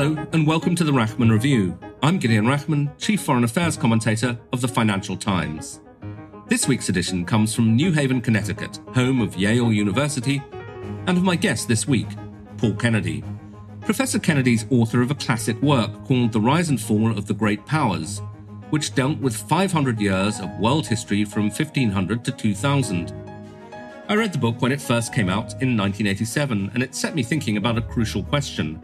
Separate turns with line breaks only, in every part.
Hello, and welcome to the Rachman Review. I'm Gideon Rachman, Chief Foreign Affairs Commentator of the Financial Times. This week's edition comes from New Haven, Connecticut, home of Yale University, and of my guest this week, Paul Kennedy. Professor Kennedy's author of a classic work called The Rise and Fall of the Great Powers, which dealt with 500 years of world history from 1500 to 2000. I read the book when it first came out in 1987, and it set me thinking about a crucial question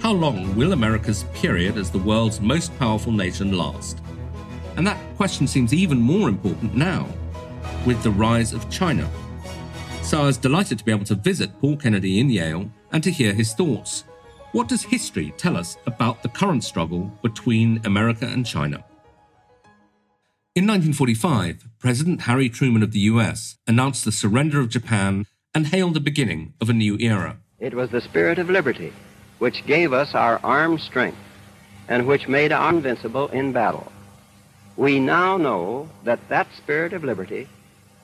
how long will America's period as the world's most powerful nation last? And that question seems even more important now, with the rise of China. So I was delighted to be able to visit Paul Kennedy in Yale and to hear his thoughts. What does history tell us about the current struggle between America and China? In 1945, President Harry Truman of the US announced the surrender of Japan and hailed the beginning of a new era.
It was the spirit of liberty which gave us our armed strength and which made us invincible in battle. We now know that that spirit of liberty,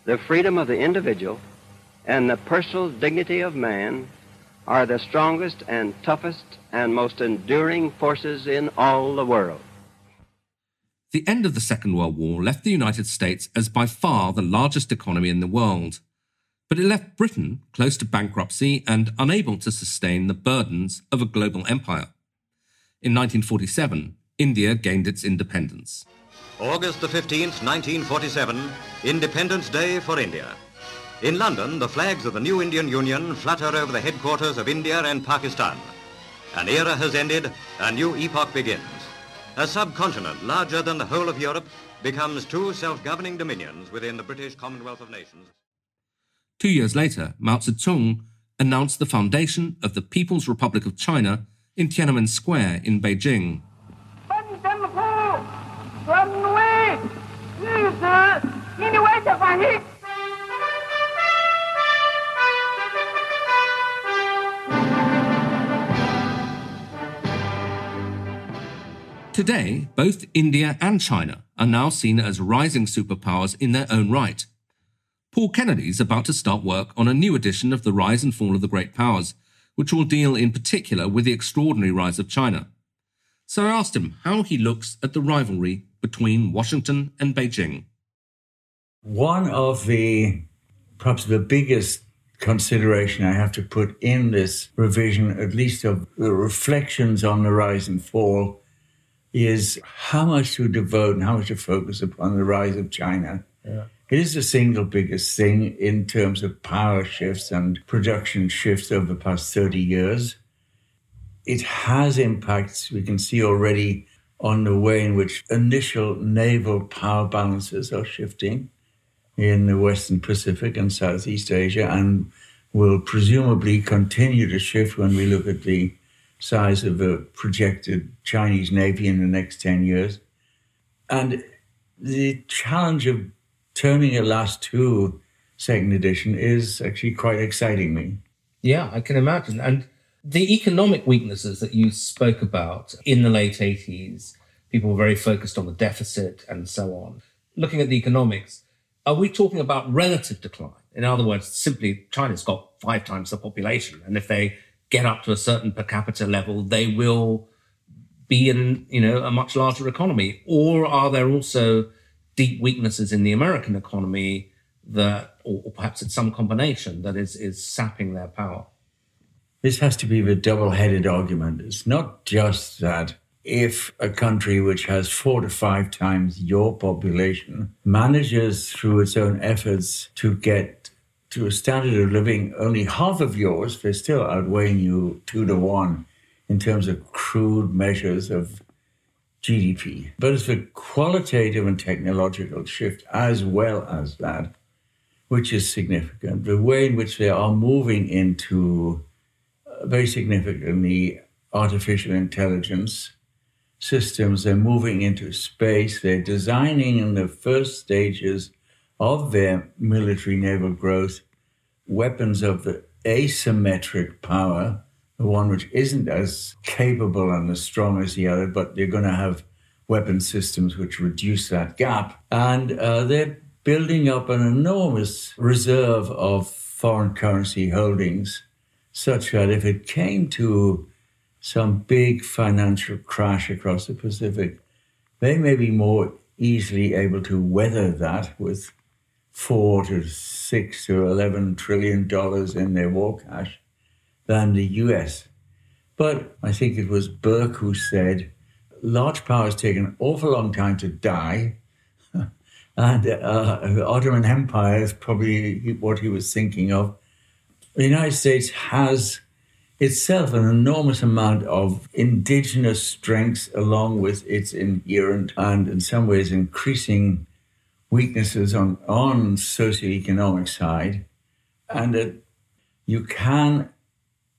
the freedom of the individual, and the personal dignity of man are the strongest and toughest and most enduring forces in all the world.
The end of the Second World War left the United States as by far the largest economy in the world but it left Britain close to bankruptcy and unable to sustain the burdens of a global empire. In 1947, India gained its independence.
August the 15th, 1947, Independence Day for India. In London, the flags of the new Indian Union flutter over the headquarters of India and Pakistan. An era has ended, a new epoch begins. A subcontinent larger than the whole of Europe becomes two self-governing dominions within the British Commonwealth of Nations.
Two years later, Mao Zedong announced the foundation of the People's Republic of China in Tiananmen Square in Beijing. Today, both India and China are now seen as rising superpowers in their own right. Paul Kennedy is about to start work on a new edition of The Rise and Fall of the Great Powers, which will deal in particular with the extraordinary rise of China. So I asked him how he looks at the rivalry between Washington and Beijing.
One of the perhaps the biggest consideration I have to put in this revision, at least of the reflections on the rise and fall, is how much to devote and how much to focus upon the rise of China. Yeah. It is the single biggest thing in terms of power shifts and production shifts over the past 30 years. It has impacts we can see already on the way in which initial naval power balances are shifting in the Western Pacific and Southeast Asia and will presumably continue to shift when we look at the size of the projected Chinese Navy in the next 10 years. And the challenge of turning a last two second edition is actually quite exciting me.
Yeah, I can imagine. And the economic weaknesses that you spoke about in the late 80s, people were very focused on the deficit and so on. Looking at the economics, are we talking about relative decline? In other words, simply China's got five times the population. And if they get up to a certain per capita level, they will be in, you know, a much larger economy. Or are there also deep weaknesses in the American economy that, or, or perhaps it's some combination that is, is sapping their power.
This has to be the double headed argument. It's not just that if a country which has four to five times your population manages through its own efforts to get to a standard of living only half of yours, they're still outweighing you two to one in terms of crude measures of GDP. But it's the qualitative and technological shift as well as that, which is significant. The way in which they are moving into uh, very significantly artificial intelligence systems, they're moving into space, they're designing in the first stages of their military naval growth weapons of the asymmetric power, the one which isn't as capable and as strong as the other, but they're going to have weapon systems which reduce that gap. And uh, they're building up an enormous reserve of foreign currency holdings, such that if it came to some big financial crash across the Pacific, they may be more easily able to weather that with four to six to 11 trillion dollars in their war cash than the US. But I think it was Burke who said, large powers take an awful long time to die and uh, the Ottoman Empire is probably what he was thinking of. The United States has itself an enormous amount of indigenous strengths, along with its inherent and, in some ways, increasing weaknesses on on socioeconomic side, and that you can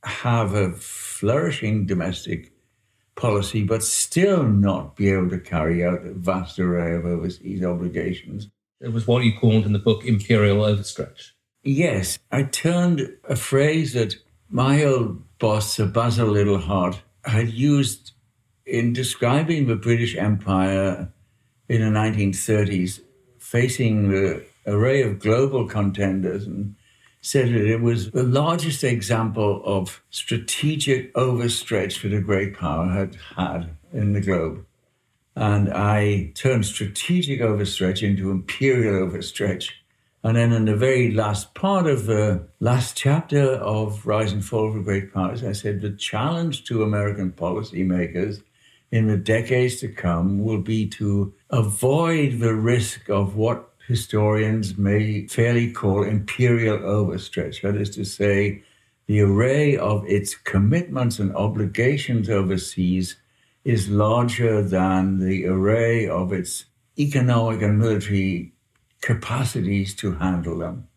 have a flourishing domestic policy, but still not be able to carry out a vast array of overseas obligations.
It was what you called in the book imperial overstretch.
Yes, I turned a phrase that my old boss, Sir Basil Liddell Hart, had used in describing the British Empire in the 1930s, facing the array of global contenders and said that it was the largest example of strategic overstretch that a great power had had in the globe. And I turned strategic overstretch into imperial overstretch. And then in the very last part of the last chapter of Rise and Fall of the Great Powers, I said the challenge to American policymakers in the decades to come will be to avoid the risk of what historians may fairly call imperial overstretch. That is to say, the array of its commitments and obligations overseas is larger than the array of its economic and military capacities to handle them.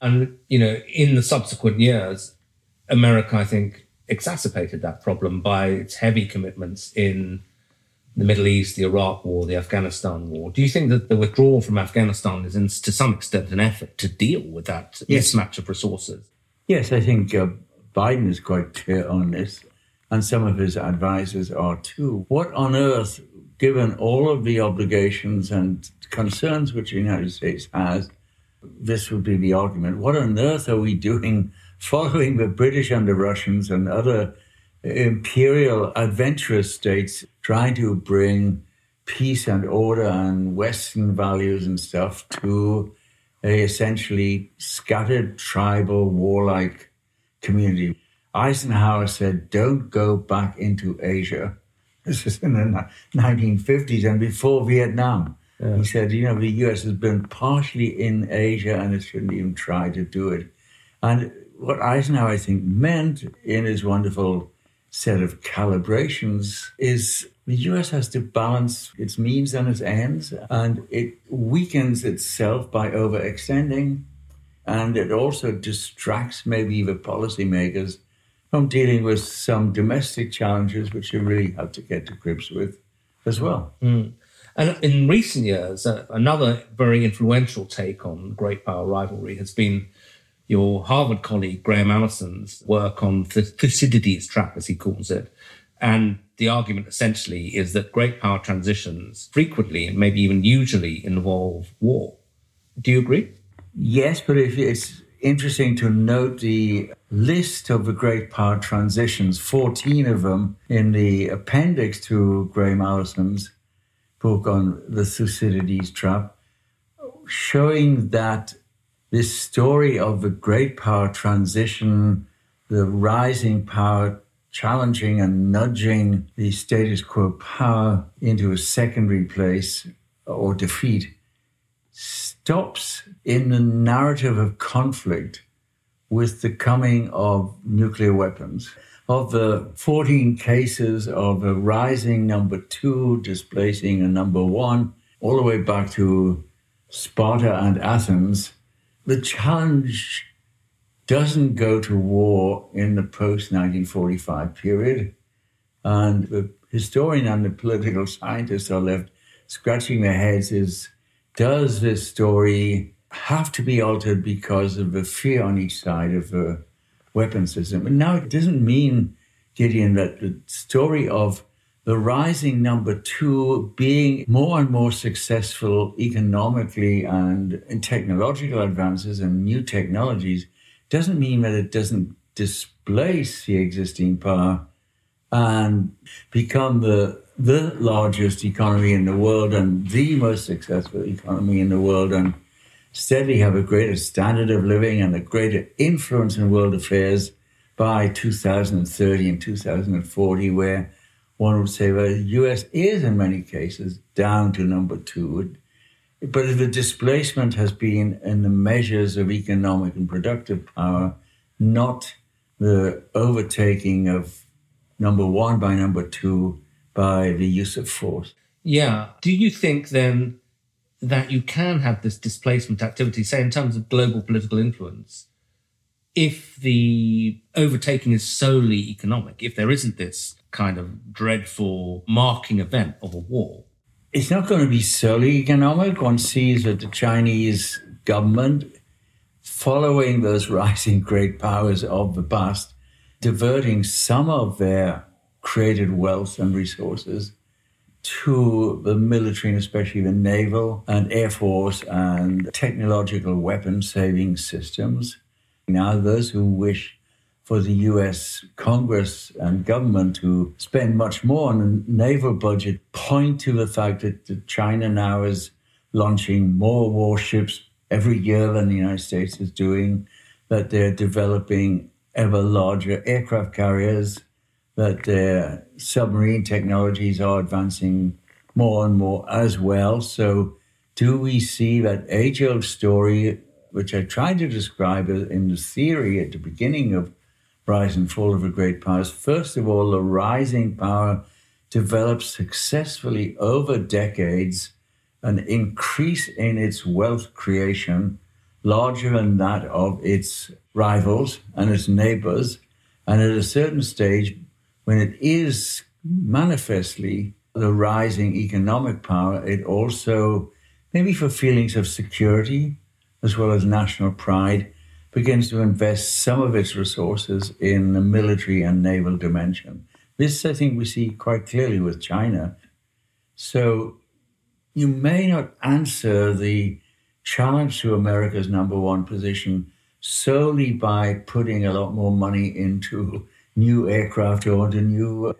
And, you know, in the subsequent years, America, I think, exacerbated that problem by its heavy commitments in the Middle East, the Iraq War, the Afghanistan War. Do you think that the withdrawal from Afghanistan is, in, to some extent, an effort to deal with that yes. mismatch of resources?
Yes, I think uh, Biden is quite clear on this, and some of his advisors are too. What on earth, given all of the obligations and concerns which the United States has, this would be the argument. What on earth are we doing following the British and the Russians and other imperial adventurous states trying to bring peace and order and Western values and stuff to a essentially scattered tribal warlike community. Eisenhower said, don't go back into Asia. This is in the 1950s and before Vietnam. Yeah. He said, you know, the US has been partially in Asia and it shouldn't even try to do it. And what Eisenhower, I think, meant in his wonderful set of calibrations is the US has to balance its means and its ends, and it weakens itself by overextending, and it also distracts maybe the policymakers from dealing with some domestic challenges which you really have to get to grips with as well.
Mm. And in recent years, uh, another very influential take on great power rivalry has been your Harvard colleague Graham Allison's work on the Thucydides trap, as he calls it. And the argument essentially is that great power transitions frequently and maybe even usually involve war. Do you agree?
Yes, but it's interesting to note the list of the great power transitions, 14 of them in the appendix to Graham Allison's book on the Thucydides trap, showing that this story of the great power transition, the rising power challenging and nudging the status quo power into a secondary place or defeat, stops in the narrative of conflict with the coming of nuclear weapons. Of the 14 cases of a rising number two displacing a number one, all the way back to Sparta and Athens, the challenge doesn't go to war in the post 1945 period. And the historian and the political scientists are left scratching their heads is does this story have to be altered because of the fear on each side of the weapon system? And now it doesn't mean, Gideon, that the story of the rising number two being more and more successful economically and in technological advances and new technologies doesn't mean that it doesn't displace the existing power and become the the largest economy in the world and the most successful economy in the world and steadily have a greater standard of living and a greater influence in world affairs by 2030 and 2040, where one would say, well, the US is in many cases down to number two. But the displacement has been in the measures of economic and productive power, not the overtaking of number one by number two by the use of force.
Yeah. Do you think then that you can have this displacement activity, say in terms of global political influence, if the overtaking is solely economic, if there isn't this kind of dreadful marking event of a war?
It's not going to be solely economic. One sees that the Chinese government, following those rising great powers of the past, diverting some of their created wealth and resources to the military and especially the naval and air force and technological weapon saving systems. Now, those who wish for the US Congress and government to spend much more on the naval budget point to the fact that China now is launching more warships every year than the United States is doing, that they're developing ever larger aircraft carriers, that their submarine technologies are advancing more and more as well. So, do we see that age old story, which I tried to describe in the theory at the beginning of Rise and Fall of the Great Powers? First of all, the rising power develops successfully over decades an increase in its wealth creation larger than that of its rivals and its neighbors. And at a certain stage, when it is manifestly the rising economic power, it also, maybe for feelings of security as well as national pride, begins to invest some of its resources in the military and naval dimension. This, I think, we see quite clearly with China. So you may not answer the challenge to America's number one position solely by putting a lot more money into new aircraft or into new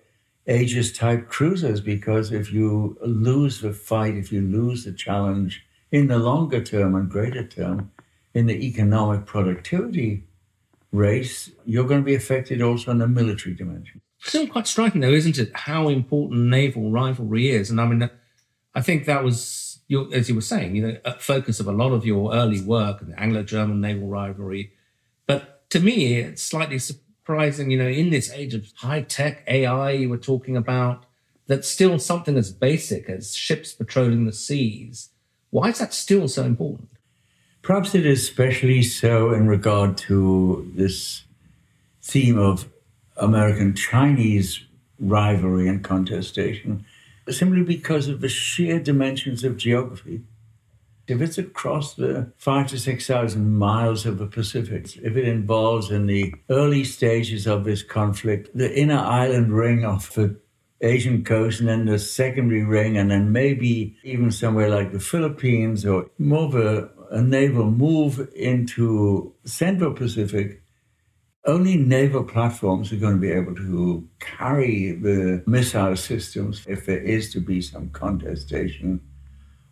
Aegis type cruisers. Because if you lose the fight, if you lose the challenge in the longer term and greater term, in the economic productivity race, you're going to be affected also in the military dimension.
Still quite striking, though, isn't it? How important naval rivalry is, and I mean, I think that was as you were saying, you know, a focus of a lot of your early work and the Anglo-German naval rivalry. But to me, it's slightly surprising, you know, in this age of high-tech AI you were talking about, that still something as basic as ships patrolling the seas. Why is that still so important?
Perhaps it is especially so in regard to this theme of American Chinese rivalry and contestation simply because of the sheer dimensions of geography. If it's across the five to 6,000 miles of the Pacific, if it involves in the early stages of this conflict, the inner island ring of the Asian coast and then the secondary ring, and then maybe even somewhere like the Philippines or more of a, a naval move into Central Pacific, only naval platforms are going to be able to carry the missile systems if there is to be some contestation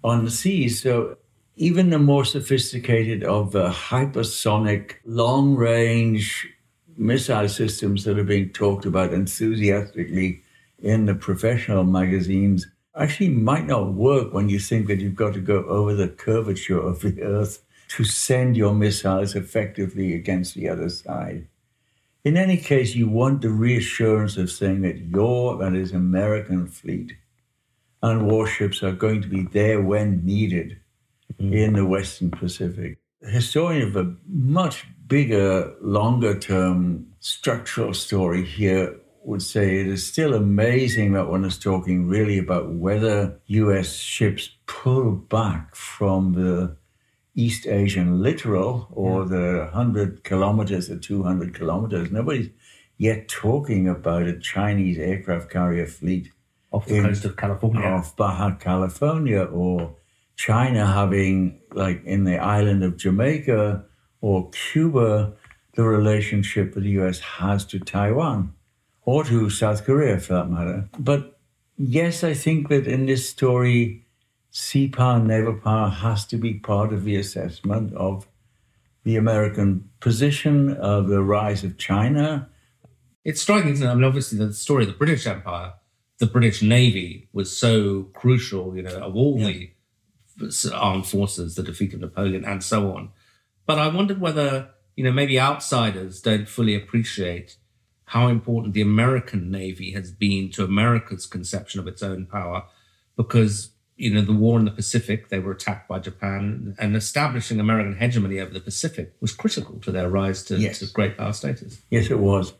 on the seas. So even the more sophisticated of the hypersonic long range missile systems that are being talked about enthusiastically in the professional magazines actually might not work when you think that you've got to go over the curvature of the earth to send your missiles effectively against the other side. In any case, you want the reassurance of saying that your, that is, American fleet and warships are going to be there when needed mm. in the Western Pacific. historian of a much bigger, longer term structural story here would say it is still amazing that one is talking really about whether US ships pull back from the East Asian littoral or yeah. the 100 kilometers or 200 kilometers. Nobody's yet talking about a Chinese aircraft carrier fleet
off the in, coast of California,
off Baja California, or China having, like in the island of Jamaica or Cuba, the relationship that the US has to Taiwan or to South Korea for that matter. But yes, I think that in this story, sea power, naval power has to be part of the assessment of the American position, of the rise of China.
It's striking, isn't it? I mean, obviously, the story of the British Empire the British Navy was so crucial, you know, of all yeah. the armed forces, the defeat of Napoleon and so on. But I wondered whether, you know, maybe outsiders don't fully appreciate how important the American Navy has been to America's conception of its own power because, you know, the war in the Pacific, they were attacked by Japan and establishing American hegemony over the Pacific was critical to their rise to, yes. to great power status.
Yes, it was.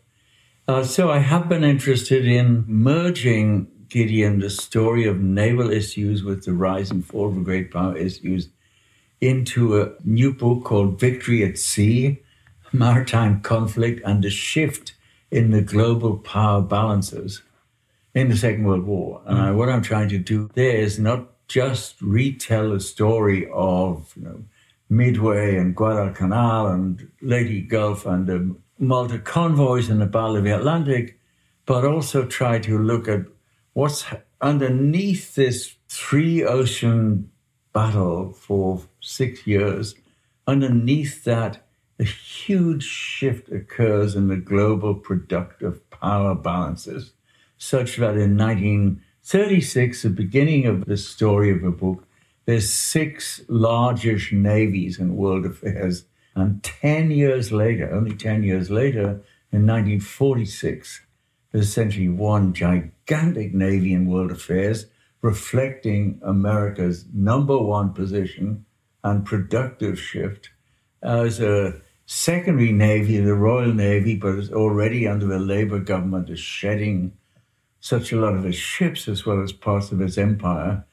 Uh, so I have been interested in merging, Gideon, the story of naval issues with the rise and fall of great power issues into a new book called Victory at Sea Maritime Conflict and the Shift in the Global Power Balances in the Second World War. And I, mm. what I'm trying to do there is not just retell the story of you know, Midway and Guadalcanal and Leyte Gulf and the Malta convoys and the Battle of the Atlantic, but also try to look at what's underneath this three ocean battle for six years. Underneath that, a huge shift occurs in the global productive power balances, such that in 1936, the beginning of the story of the book, there's six largish navies in world affairs and 10 years later, only 10 years later, in 1946, there's essentially one gigantic navy in world affairs reflecting America's number one position and productive shift as a secondary navy, the Royal Navy, but is already under the Labour government, is shedding such a lot of its ships as well as parts of its empire.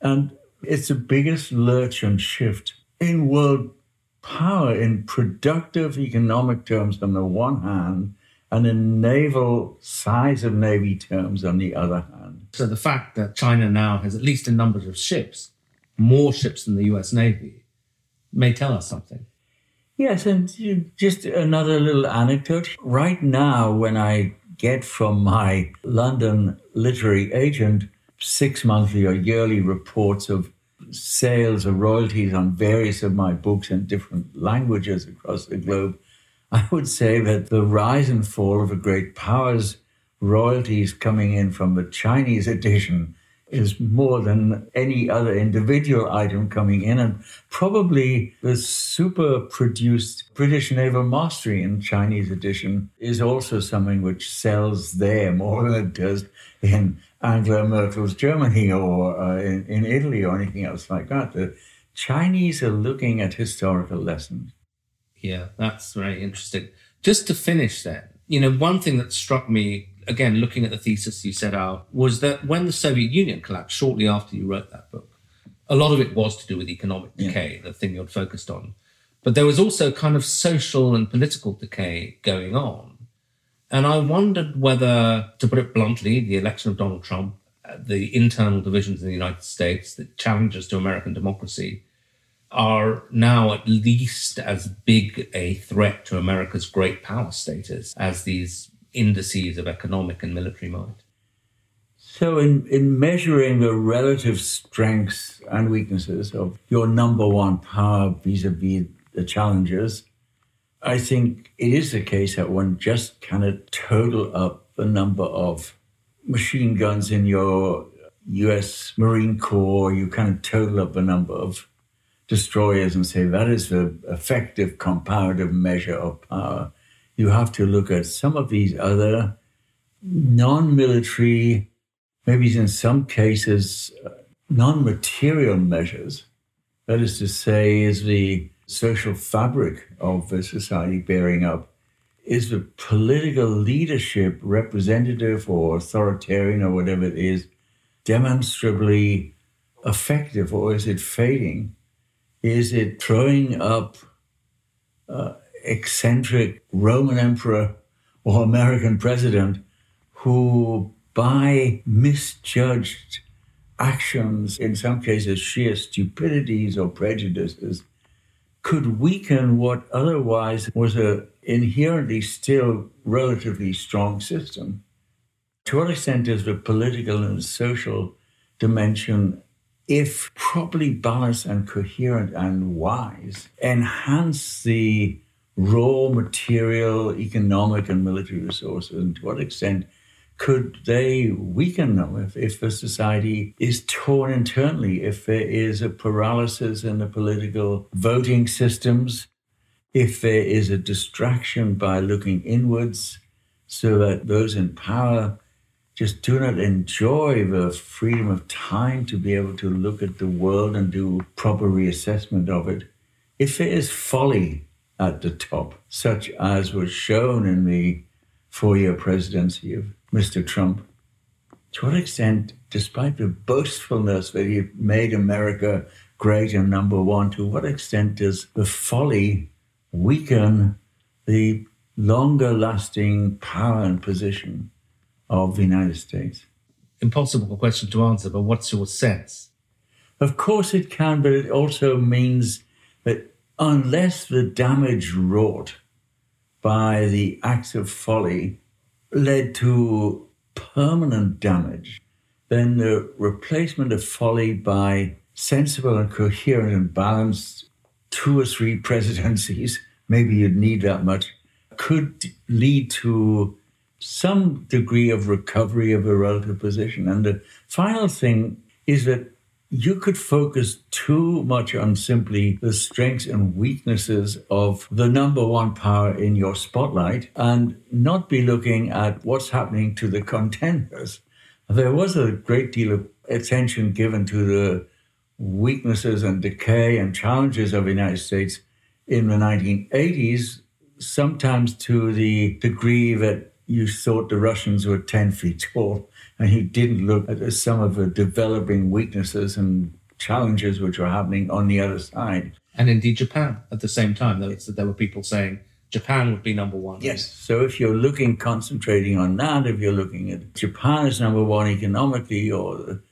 And it's the biggest lurch and shift in world power in productive economic terms on the one hand, and in naval size of navy terms on the other hand.
So the fact that China now has, at least in numbers of ships, more ships than the US Navy, may tell us something.
Yes, and just another little anecdote. Right now, when I get from my London literary agent six monthly or yearly reports of sales or royalties on various of my books in different languages across the globe, I would say that the rise and fall of a great powers royalties coming in from the Chinese edition is more than any other individual item coming in. And probably the super produced British Naval Mastery in Chinese edition is also something which sells there more than it does in Angela Merkel's Germany or uh, in, in Italy or anything else like that. The Chinese are looking at historical lessons.
Yeah, that's very interesting. Just to finish then, you know, one thing that struck me, again, looking at the thesis you set out, was that when the Soviet Union collapsed, shortly after you wrote that book, a lot of it was to do with economic decay, yeah. the thing you're focused on. But there was also kind of social and political decay going on. And I wondered whether, to put it bluntly, the election of Donald Trump, uh, the internal divisions in the United States, the challenges to American democracy, are now at least as big a threat to America's great power status as these indices of economic and military might.
So, in, in measuring the relative strengths and weaknesses of your number one power vis a vis the challenges, I think it is the case that one just cannot total up the number of machine guns in your US Marine Corps. You cannot total up the number of destroyers and say that is the effective comparative measure of power. You have to look at some of these other non military, maybe in some cases, uh, non material measures. That is to say, is the social fabric of the society bearing up? Is the political leadership, representative or authoritarian or whatever it is, demonstrably effective or is it fading? Is it throwing up uh, eccentric Roman emperor or American president who, by misjudged actions, in some cases sheer stupidities or prejudices, could weaken what otherwise was a inherently still relatively strong system. To what extent does the political and social dimension, if properly balanced and coherent and wise, enhance the raw material, economic, and military resources? And to what extent could they weaken them if, if the society is torn internally, if there is a paralysis in the political voting systems, if there is a distraction by looking inwards so that those in power just do not enjoy the freedom of time to be able to look at the world and do proper reassessment of it. If there is folly at the top, such as was shown in the four year presidency of Mr. Trump, to what extent, despite the boastfulness that he made America great and number one, to what extent does the folly weaken the longer lasting power and position of the United States?
Impossible question to answer, but what's your sense?
Of course it can, but it also means that unless the damage wrought by the acts of folly led to permanent damage, then the replacement of folly by sensible and coherent and balanced two or three presidencies, maybe you'd need that much, could lead to some degree of recovery of a relative position. And the final thing is that you could focus too much on simply the strengths and weaknesses of the number one power in your spotlight and not be looking at what's happening to the contenders. There was a great deal of attention given to the weaknesses and decay and challenges of the United States in the 1980s, sometimes to the degree that you thought the Russians were 10 feet tall and he didn't look at some of the developing weaknesses and challenges which were happening on the other side.
And indeed, Japan at the same time. There were people saying Japan would be number one.
Yes. So if you're looking, concentrating on that, if you're looking at Japan as number one economically, or the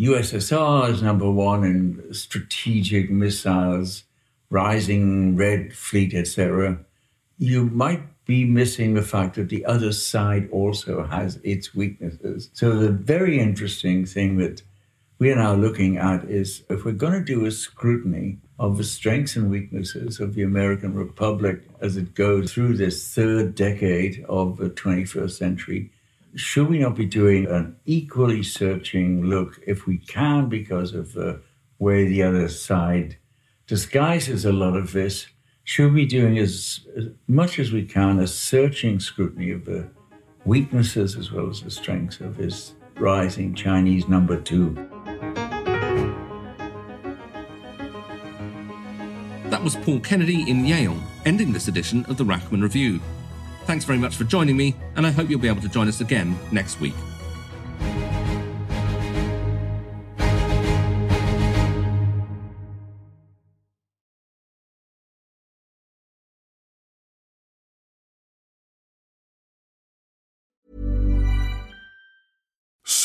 USSR as number one in strategic missiles, rising Red Fleet, etc., you might be missing the fact that the other side also has its weaknesses. So the very interesting thing that we are now looking at is if we're going to do a scrutiny of the strengths and weaknesses of the American Republic as it goes through this third decade of the 21st century, should we not be doing an equally searching look, if we can, because of the way the other side disguises a lot of this, should be doing as, as much as we can a searching scrutiny of the weaknesses as well as the strengths of his rising Chinese number two.
That was Paul Kennedy in Yale, ending this edition of the Rachman Review. Thanks very much for joining me, and I hope you'll be able to join us again next week.